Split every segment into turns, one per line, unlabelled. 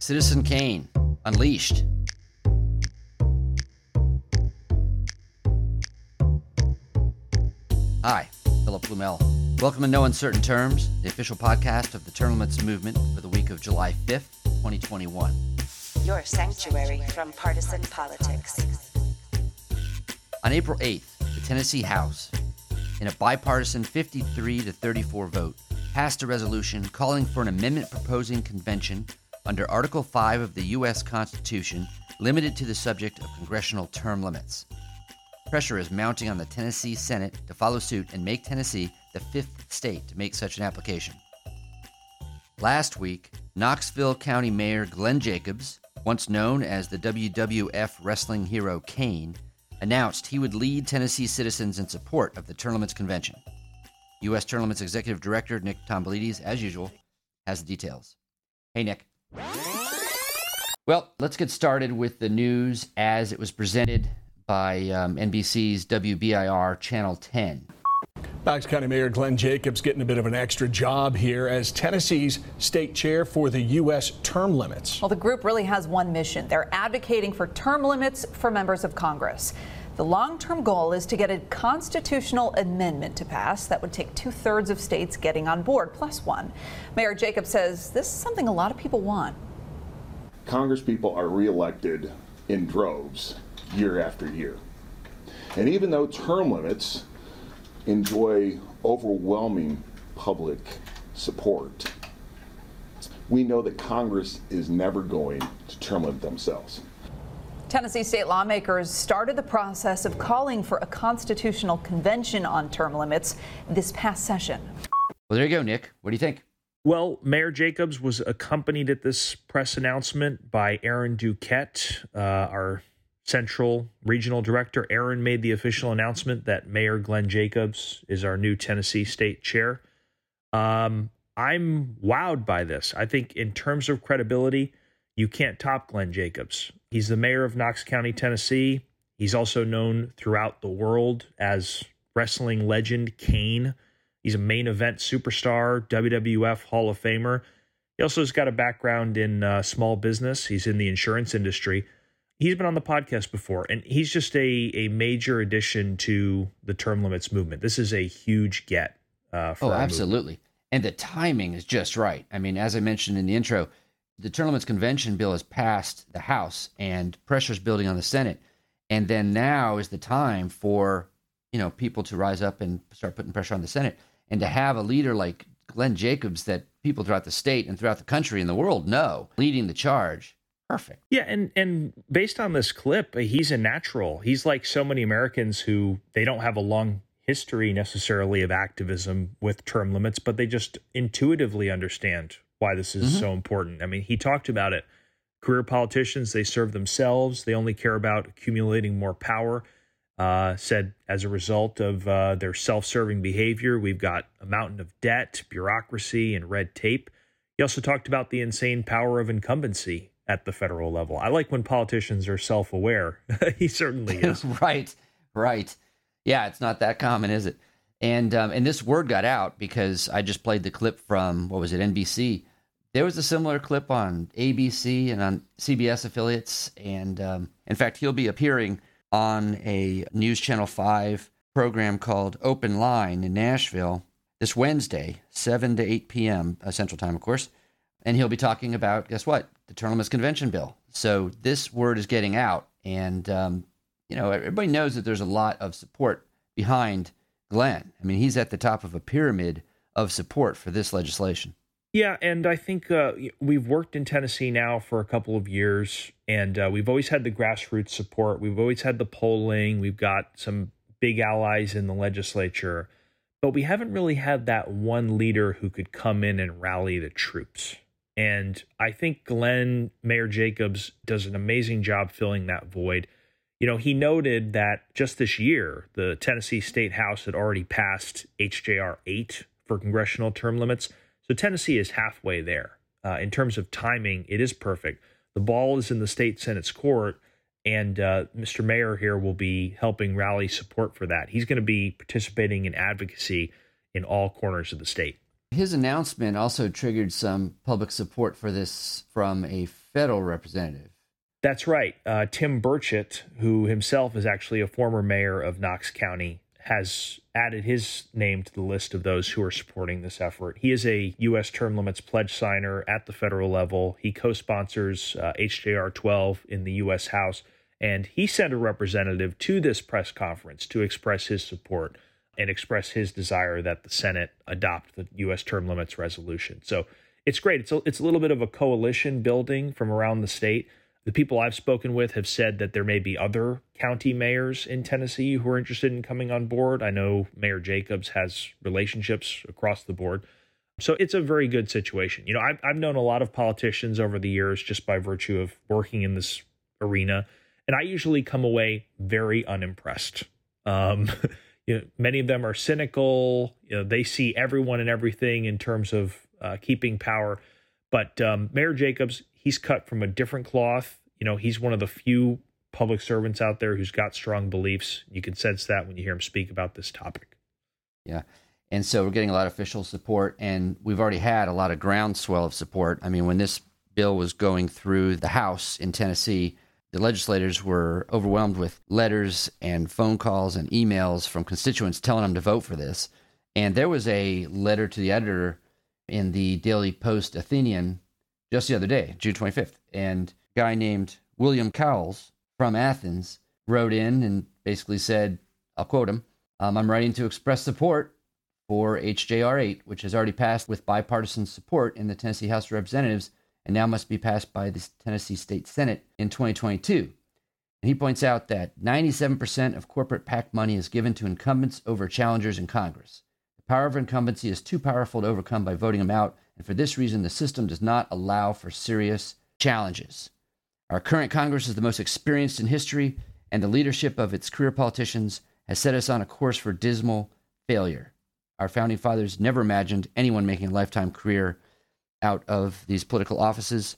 Citizen Kane, Unleashed. Hi, Philip Blumel. Welcome to No Uncertain Terms, the official podcast of the Term Limits Movement for the week of July 5th, 2021.
Your sanctuary from partisan politics.
On April 8th, the Tennessee House, in a bipartisan 53 to 34 vote, passed a resolution calling for an amendment proposing convention under Article 5 of the U.S. Constitution limited to the subject of congressional term limits. Pressure is mounting on the Tennessee Senate to follow suit and make Tennessee the fifth state to make such an application. Last week, Knoxville County Mayor Glenn Jacobs, once known as the WWF wrestling hero Kane, announced he would lead Tennessee citizens in support of the Term Limits Convention. U.S. Term Limits Executive Director Nick Tomboulides, as usual, has the details. Hey, Nick. Well, let's get started with the news as it was presented by um, NBC's WBIR Channel 10.
Knox County Mayor Glenn Jacobs getting a bit of an extra job here as Tennessee's state chair for the U.S. term limits.
Well, the group really has one mission. They're advocating for term limits for members of Congress. The long term goal is to get a constitutional amendment to pass that would take two thirds of states getting on board, plus one. Mayor Jacob says this is something a lot of people want.
Congress people are reelected in droves year after year. And even though term limits enjoy overwhelming public support, we know that Congress is never going to term limit themselves.
Tennessee state lawmakers started the process of calling for a constitutional convention on term limits this past session.
Well, there you go, Nick. What do you think?
Well, Mayor Jacobs was accompanied at this press announcement by Aaron Duquette, uh, our central regional director. Aaron made the official announcement that Mayor Glenn Jacobs is our new Tennessee state chair. Um, I'm wowed by this. I think, in terms of credibility, you can't top Glenn Jacobs. He's the mayor of Knox County, Tennessee. He's also known throughout the world as wrestling legend Kane. He's a main event superstar, WWF Hall of Famer. He also has got a background in uh, small business. He's in the insurance industry. He's been on the podcast before, and he's just a, a major addition to the term limits movement. This is a huge get. Uh,
oh, absolutely. Movement. And the timing is just right. I mean, as I mentioned in the intro, the limits convention bill has passed the House, and pressure's building on the Senate. And then now is the time for you know people to rise up and start putting pressure on the Senate, and to have a leader like Glenn Jacobs that people throughout the state and throughout the country and the world know leading the charge. Perfect.
Yeah, and and based on this clip, uh, he's a natural. He's like so many Americans who they don't have a long history necessarily of activism with term limits, but they just intuitively understand why this is mm-hmm. so important. I mean, he talked about it. Career politicians, they serve themselves. They only care about accumulating more power. Uh, said as a result of uh, their self serving behavior, we've got a mountain of debt, bureaucracy, and red tape. He also talked about the insane power of incumbency at the federal level. I like when politicians are self aware. he certainly is.
right, right. Yeah, it's not that common, is it? And um, and this word got out because I just played the clip from what was it NBC there was a similar clip on ABC and on CBS affiliates. And um, in fact, he'll be appearing on a News Channel 5 program called Open Line in Nashville this Wednesday, 7 to 8 p.m. Uh, Central Time, of course. And he'll be talking about, guess what? The Limits Convention bill. So this word is getting out. And, um, you know, everybody knows that there's a lot of support behind Glenn. I mean, he's at the top of a pyramid of support for this legislation.
Yeah, and I think uh, we've worked in Tennessee now for a couple of years, and uh, we've always had the grassroots support. We've always had the polling. We've got some big allies in the legislature, but we haven't really had that one leader who could come in and rally the troops. And I think Glenn Mayor Jacobs does an amazing job filling that void. You know, he noted that just this year, the Tennessee State House had already passed HJR 8 for congressional term limits. So Tennessee is halfway there. Uh, in terms of timing, it is perfect. The ball is in the state Senate's court, and uh, Mr. Mayor here will be helping rally support for that. He's going to be participating in advocacy in all corners of the state.
His announcement also triggered some public support for this from a federal representative.
That's right. Uh, Tim Burchett, who himself is actually a former mayor of Knox County, has added his name to the list of those who are supporting this effort. He is a U.S. term limits pledge signer at the federal level. He co sponsors uh, HJR 12 in the U.S. House, and he sent a representative to this press conference to express his support and express his desire that the Senate adopt the U.S. term limits resolution. So it's great. It's a, it's a little bit of a coalition building from around the state. The people I've spoken with have said that there may be other county mayors in Tennessee who are interested in coming on board. I know Mayor Jacobs has relationships across the board. So it's a very good situation. You know, I've, I've known a lot of politicians over the years just by virtue of working in this arena, and I usually come away very unimpressed. Um, you know, many of them are cynical. You know, they see everyone and everything in terms of uh, keeping power. But um, Mayor Jacobs, he's cut from a different cloth. You know, he's one of the few public servants out there who's got strong beliefs. You can sense that when you hear him speak about this topic.
Yeah. And so we're getting a lot of official support, and we've already had a lot of groundswell of support. I mean, when this bill was going through the House in Tennessee, the legislators were overwhelmed with letters and phone calls and emails from constituents telling them to vote for this. And there was a letter to the editor in the Daily Post Athenian just the other day, June 25th. And a guy named William Cowles from Athens wrote in and basically said, I'll quote him um, I'm writing to express support for HJR 8, which has already passed with bipartisan support in the Tennessee House of Representatives and now must be passed by the Tennessee State Senate in 2022. And he points out that 97% of corporate PAC money is given to incumbents over challengers in Congress. Power of incumbency is too powerful to overcome by voting them out and for this reason, the system does not allow for serious challenges. Our current Congress is the most experienced in history, and the leadership of its career politicians has set us on a course for dismal failure. Our founding fathers never imagined anyone making a lifetime career out of these political offices.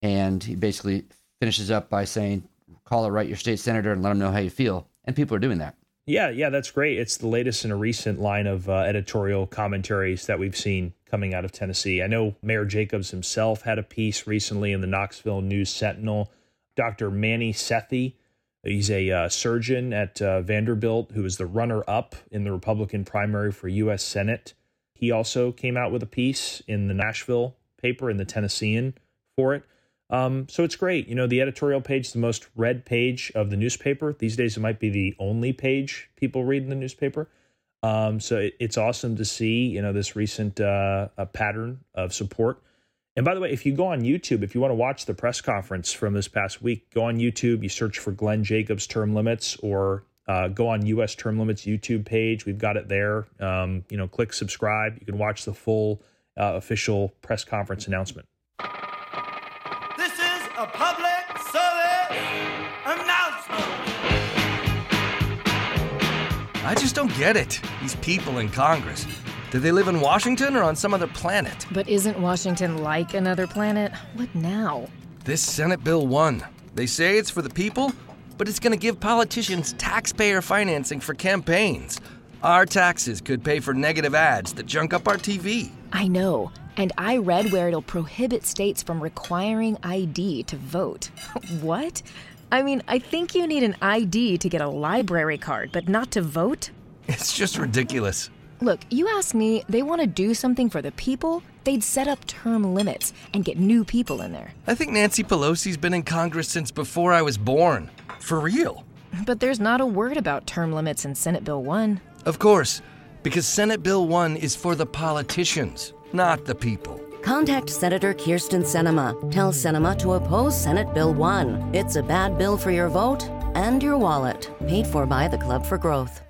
And he basically finishes up by saying, call or write your state senator and let them know how you feel. And people are doing that.
Yeah, yeah, that's great. It's the latest in a recent line of uh, editorial commentaries that we've seen coming out of Tennessee. I know Mayor Jacobs himself had a piece recently in the Knoxville News Sentinel. Dr. Manny Sethi, he's a uh, surgeon at uh, Vanderbilt who is the runner up in the Republican primary for U.S. Senate. He also came out with a piece in the Nashville paper in the Tennessean for it. Um, so it's great. You know, the editorial page is the most read page of the newspaper. These days, it might be the only page people read in the newspaper. Um, so it, it's awesome to see, you know, this recent uh, pattern of support. And by the way, if you go on YouTube, if you want to watch the press conference from this past week, go on YouTube. You search for Glenn Jacobs term limits, or uh, go on U.S. term limits YouTube page. We've got it there. Um, you know, click subscribe. You can watch the full uh, official press conference announcement.
I just don't get it. These people in Congress. Do they live in Washington or on some other planet?
But isn't Washington like another planet? What now?
This Senate Bill 1. They say it's for the people, but it's going to give politicians taxpayer financing for campaigns. Our taxes could pay for negative ads that junk up our TV.
I know. And I read where it'll prohibit states from requiring ID to vote. what? I mean, I think you need an ID to get a library card, but not to vote?
It's just ridiculous.
Look, you ask me, they want to do something for the people, they'd set up term limits and get new people in there.
I think Nancy Pelosi's been in Congress since before I was born. For real.
But there's not a word about term limits in Senate Bill 1.
Of course, because Senate Bill 1 is for the politicians, not the people.
Contact Senator Kyrsten Sinema. Tell Sinema to oppose Senate Bill 1. It's a bad bill for your vote and your wallet. Paid for by the Club for Growth.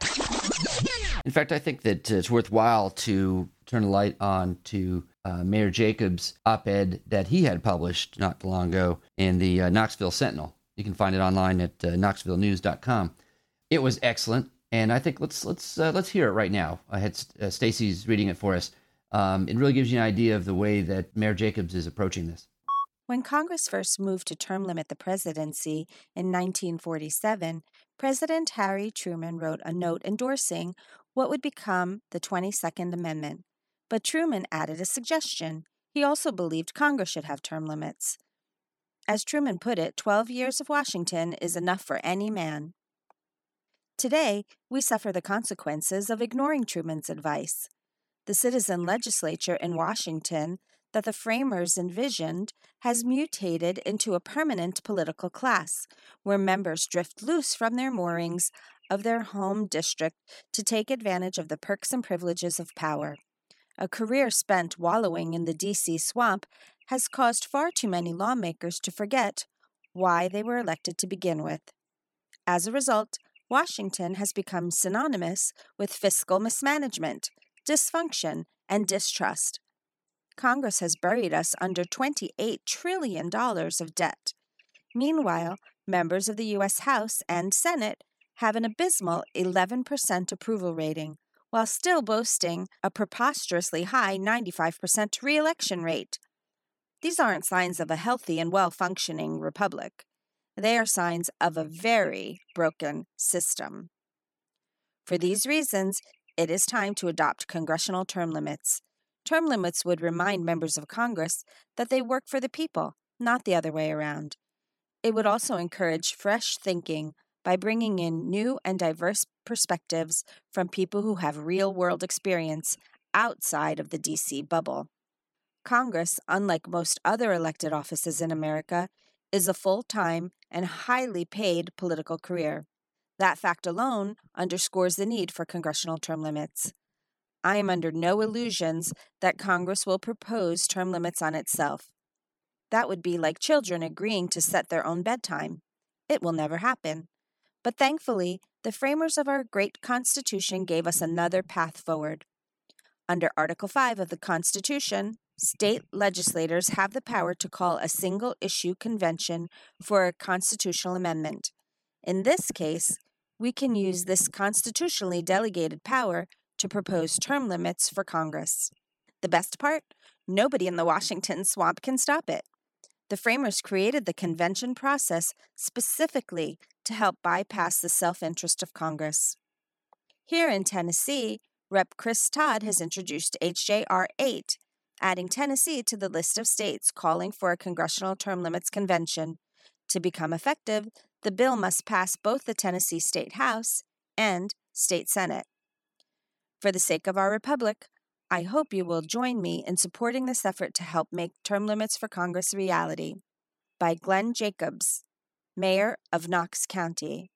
In fact, I think that it's worthwhile to turn a light on to uh, Mayor Jacobs' op ed that he had published not long ago in the uh, Knoxville Sentinel. You can find it online at uh, knoxvillenews.com. It was excellent, and I think let's let's uh, let's hear it right now. I had uh, Stacy's reading it for us um, it really gives you an idea of the way that Mayor Jacobs is approaching this.
When Congress first moved to term limit the presidency in 1947, President Harry Truman wrote a note endorsing what would become the 22nd Amendment. But Truman added a suggestion. He also believed Congress should have term limits. As Truman put it, 12 years of Washington is enough for any man. Today, we suffer the consequences of ignoring Truman's advice. The citizen legislature in Washington that the framers envisioned has mutated into a permanent political class, where members drift loose from their moorings of their home district to take advantage of the perks and privileges of power. A career spent wallowing in the D.C. swamp has caused far too many lawmakers to forget why they were elected to begin with. As a result, Washington has become synonymous with fiscal mismanagement, dysfunction, and distrust. Congress has buried us under $28 trillion of debt. Meanwhile, members of the U.S. House and Senate have an abysmal 11% approval rating, while still boasting a preposterously high 95% reelection rate. These aren't signs of a healthy and well functioning republic. They are signs of a very broken system. For these reasons, it is time to adopt congressional term limits. Term limits would remind members of Congress that they work for the people, not the other way around. It would also encourage fresh thinking by bringing in new and diverse perspectives from people who have real world experience outside of the DC bubble. Congress, unlike most other elected offices in America, is a full time and highly paid political career. That fact alone underscores the need for congressional term limits. I am under no illusions that Congress will propose term limits on itself. That would be like children agreeing to set their own bedtime. It will never happen. But thankfully, the framers of our great Constitution gave us another path forward. Under Article 5 of the Constitution, state legislators have the power to call a single issue convention for a constitutional amendment. In this case, we can use mm-hmm. this constitutionally delegated power to propose term limits for Congress. The best part? Nobody in the Washington swamp can stop it. The framers created the convention process specifically to help bypass the self interest of Congress. Here in Tennessee, Rep. Chris Todd has introduced HJR 8, adding Tennessee to the list of states calling for a congressional term limits convention. To become effective, the bill must pass both the Tennessee State House and State Senate. For the sake of our republic, I hope you will join me in supporting this effort to help make term limits for Congress a reality. By Glenn Jacobs, Mayor of Knox County.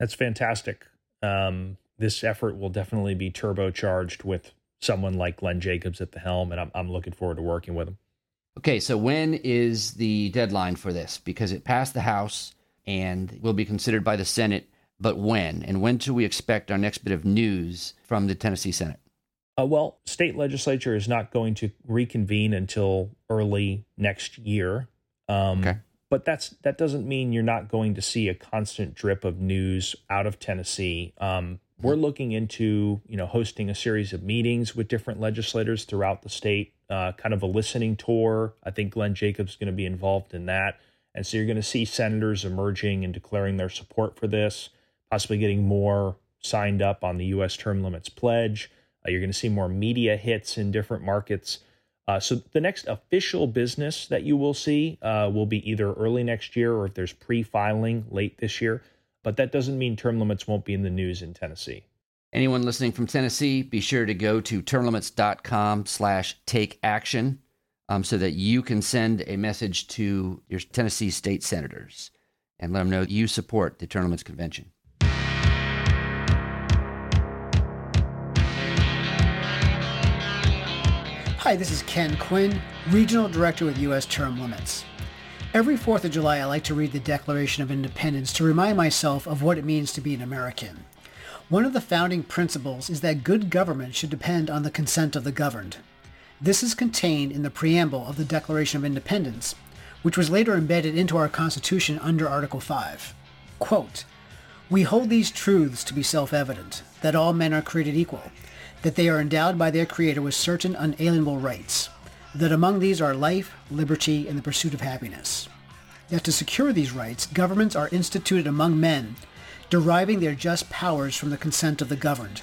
That's fantastic. Um, this effort will definitely be turbocharged with someone like Glenn Jacobs at the helm, and I'm, I'm looking forward to working with him.
Okay, so when is the deadline for this? Because it passed the House and will be considered by the Senate but when? And when do we expect our next bit of news from the Tennessee Senate?
Uh, well, state legislature is not going to reconvene until early next year. Um, okay. But that's that doesn't mean you're not going to see a constant drip of news out of Tennessee. Um, we're mm-hmm. looking into you know hosting a series of meetings with different legislators throughout the state, uh, kind of a listening tour. I think Glenn Jacobs is going to be involved in that, and so you're going to see senators emerging and declaring their support for this possibly getting more signed up on the U.S. term limits pledge. Uh, you're going to see more media hits in different markets. Uh, so the next official business that you will see uh, will be either early next year or if there's pre-filing late this year. But that doesn't mean term limits won't be in the news in Tennessee.
Anyone listening from Tennessee, be sure to go to termlimits.com slash take action um, so that you can send a message to your Tennessee state senators and let them know you support the limits convention.
Hi, this is Ken Quinn, Regional Director with U.S. Term Limits. Every 4th of July, I like to read the Declaration of Independence to remind myself of what it means to be an American. One of the founding principles is that good government should depend on the consent of the governed. This is contained in the preamble of the Declaration of Independence, which was later embedded into our Constitution under Article 5. Quote, We hold these truths to be self-evident, that all men are created equal, that they are endowed by their Creator with certain unalienable rights, that among these are life, liberty, and the pursuit of happiness. That to secure these rights, governments are instituted among men, deriving their just powers from the consent of the governed,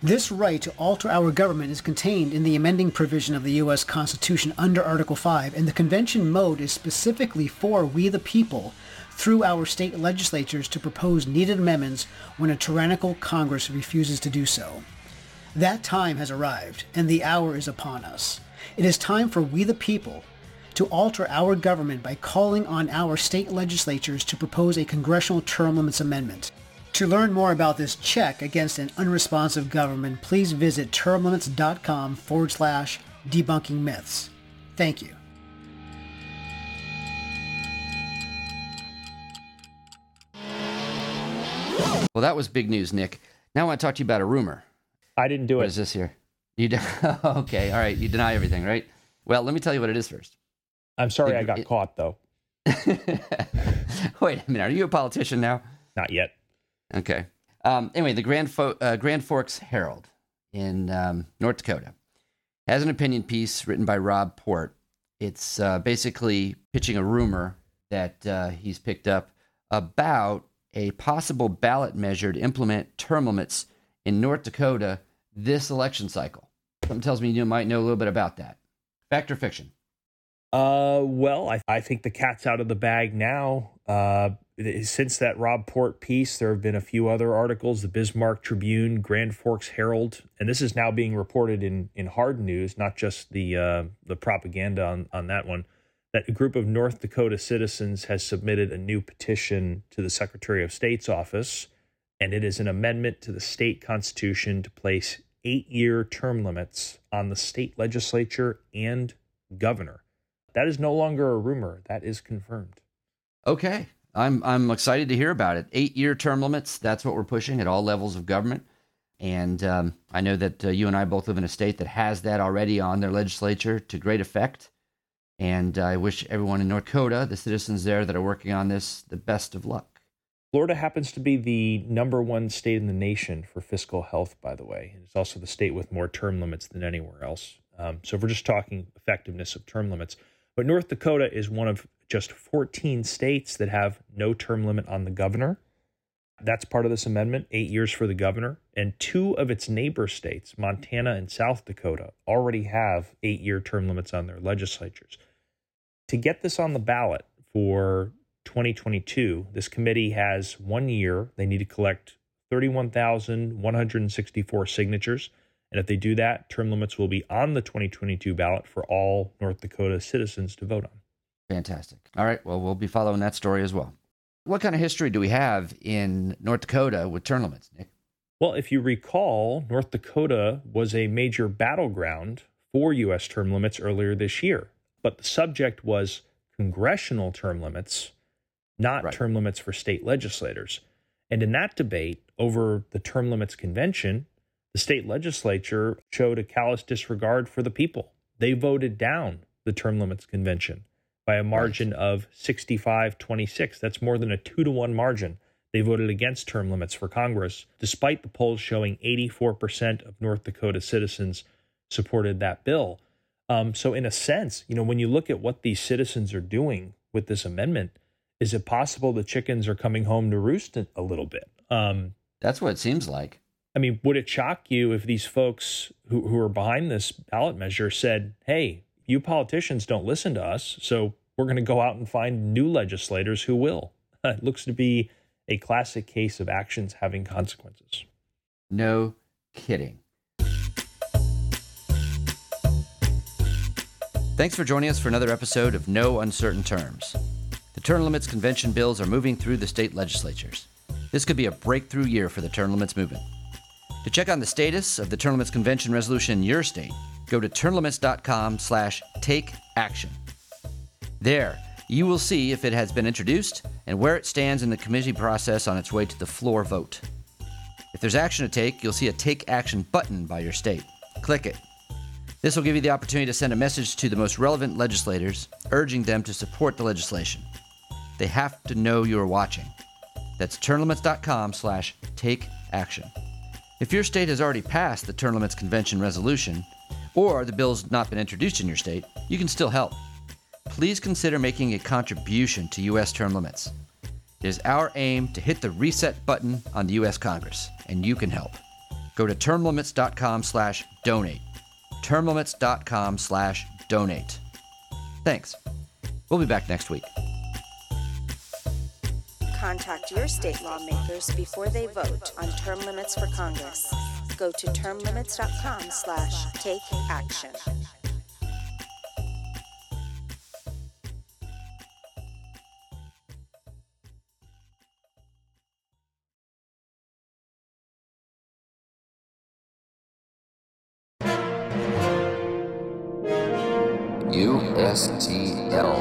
This right to alter our government is contained in the amending provision of the U.S. Constitution under Article 5, and the convention mode is specifically for we the people through our state legislatures to propose needed amendments when a tyrannical Congress refuses to do so. That time has arrived, and the hour is upon us. It is time for we the people to alter our government by calling on our state legislatures to propose a congressional term limits amendment. To learn more about this check against an unresponsive government, please visit termlimits.com forward slash debunking myths. Thank you.
Well, that was big news, Nick. Now I want to talk to you about a rumor.
I didn't do
What
it.
is this here? You de- okay? All right. You deny everything, right? Well, let me tell you what it is first.
I'm sorry I got
it-
caught though.
Wait a minute. Are you a politician now?
Not yet.
Okay. Um, anyway, the Grand, Fo- uh, Grand Forks Herald in um, North Dakota has an opinion piece written by Rob Port. It's uh, basically pitching a rumor that uh, he's picked up about a possible ballot measure to implement term limits in North Dakota this election cycle. Something tells me you might know a little bit about that. Fact or fiction?
Uh, well, I, I think the cat's out of the bag now. Uh, since that Rob Port piece, there have been a few other articles, the Bismarck Tribune, Grand Forks Herald, and this is now being reported in in hard news, not just the uh, the propaganda on on that one. That a group of North Dakota citizens has submitted a new petition to the Secretary of State's office, and it is an amendment to the state constitution to place eight year term limits on the state legislature and governor. That is no longer a rumor. That is confirmed.
Okay. I'm I'm excited to hear about it. Eight year term limits. That's what we're pushing at all levels of government. And um, I know that uh, you and I both live in a state that has that already on their legislature to great effect. And I wish everyone in North Dakota, the citizens there that are working on this, the best of luck.
Florida happens to be the number one state in the nation for fiscal health, by the way. It's also the state with more term limits than anywhere else. Um, so if we're just talking effectiveness of term limits, but North Dakota is one of just 14 states that have no term limit on the governor. That's part of this amendment, eight years for the governor. And two of its neighbor states, Montana and South Dakota, already have eight year term limits on their legislatures. To get this on the ballot for 2022, this committee has one year. They need to collect 31,164 signatures. And if they do that, term limits will be on the 2022 ballot for all North Dakota citizens to vote on.
Fantastic. All right. Well, we'll be following that story as well. What kind of history do we have in North Dakota with term limits, Nick?
Well, if you recall, North Dakota was a major battleground for U.S. term limits earlier this year. But the subject was congressional term limits, not
Right.
term limits for state legislators. And in that debate over the term limits convention, the state legislature showed a callous disregard for the people. They voted down the term limits convention by a margin of 65 26. That's more than a two to one margin. They voted against term limits for Congress, despite the polls showing 84% of North Dakota citizens supported that bill. Um, so, in a sense, you know, when you look at what these citizens are doing with this amendment, is it possible the chickens are coming home to roost a a little bit? Um,
That's what it seems like.
I mean, would it shock you if these folks who, who are behind this ballot measure said, hey, you politicians don't listen to us, so we're going to go out and find new legislators who will? it looks to be a classic case of actions having consequences.
No kidding. Thanks for joining us for another episode of No Uncertain Terms. The term limits convention bills are moving through the state legislatures. This could be a breakthrough year for the term limits movement. To check on the status of the limits convention resolution in your state, go to termlimits.com slash take action. There, you will see if it has been introduced and where it stands in the committee process on its way to the floor vote. If there's action to take, you'll see a Take Action button by your state. Click it. This will give you the opportunity to send a message to the most relevant legislators, urging them to support the legislation. They have to know you are watching. That's termlimits.com slash take action. If your state has already passed the Term Limits Convention resolution, or the bill's not been introduced in your state, you can still help. Please consider making a contribution to U.S. term limits. It is our aim to hit the reset button on the U.S. Congress, and you can help. Go to termlimits.com slash donate. termlimits.com slash donate. Thanks. We'll be back next week.
Contact your state lawmakers before they vote on term limits for Congress. Go to termlimits.com slash take action.
USTL.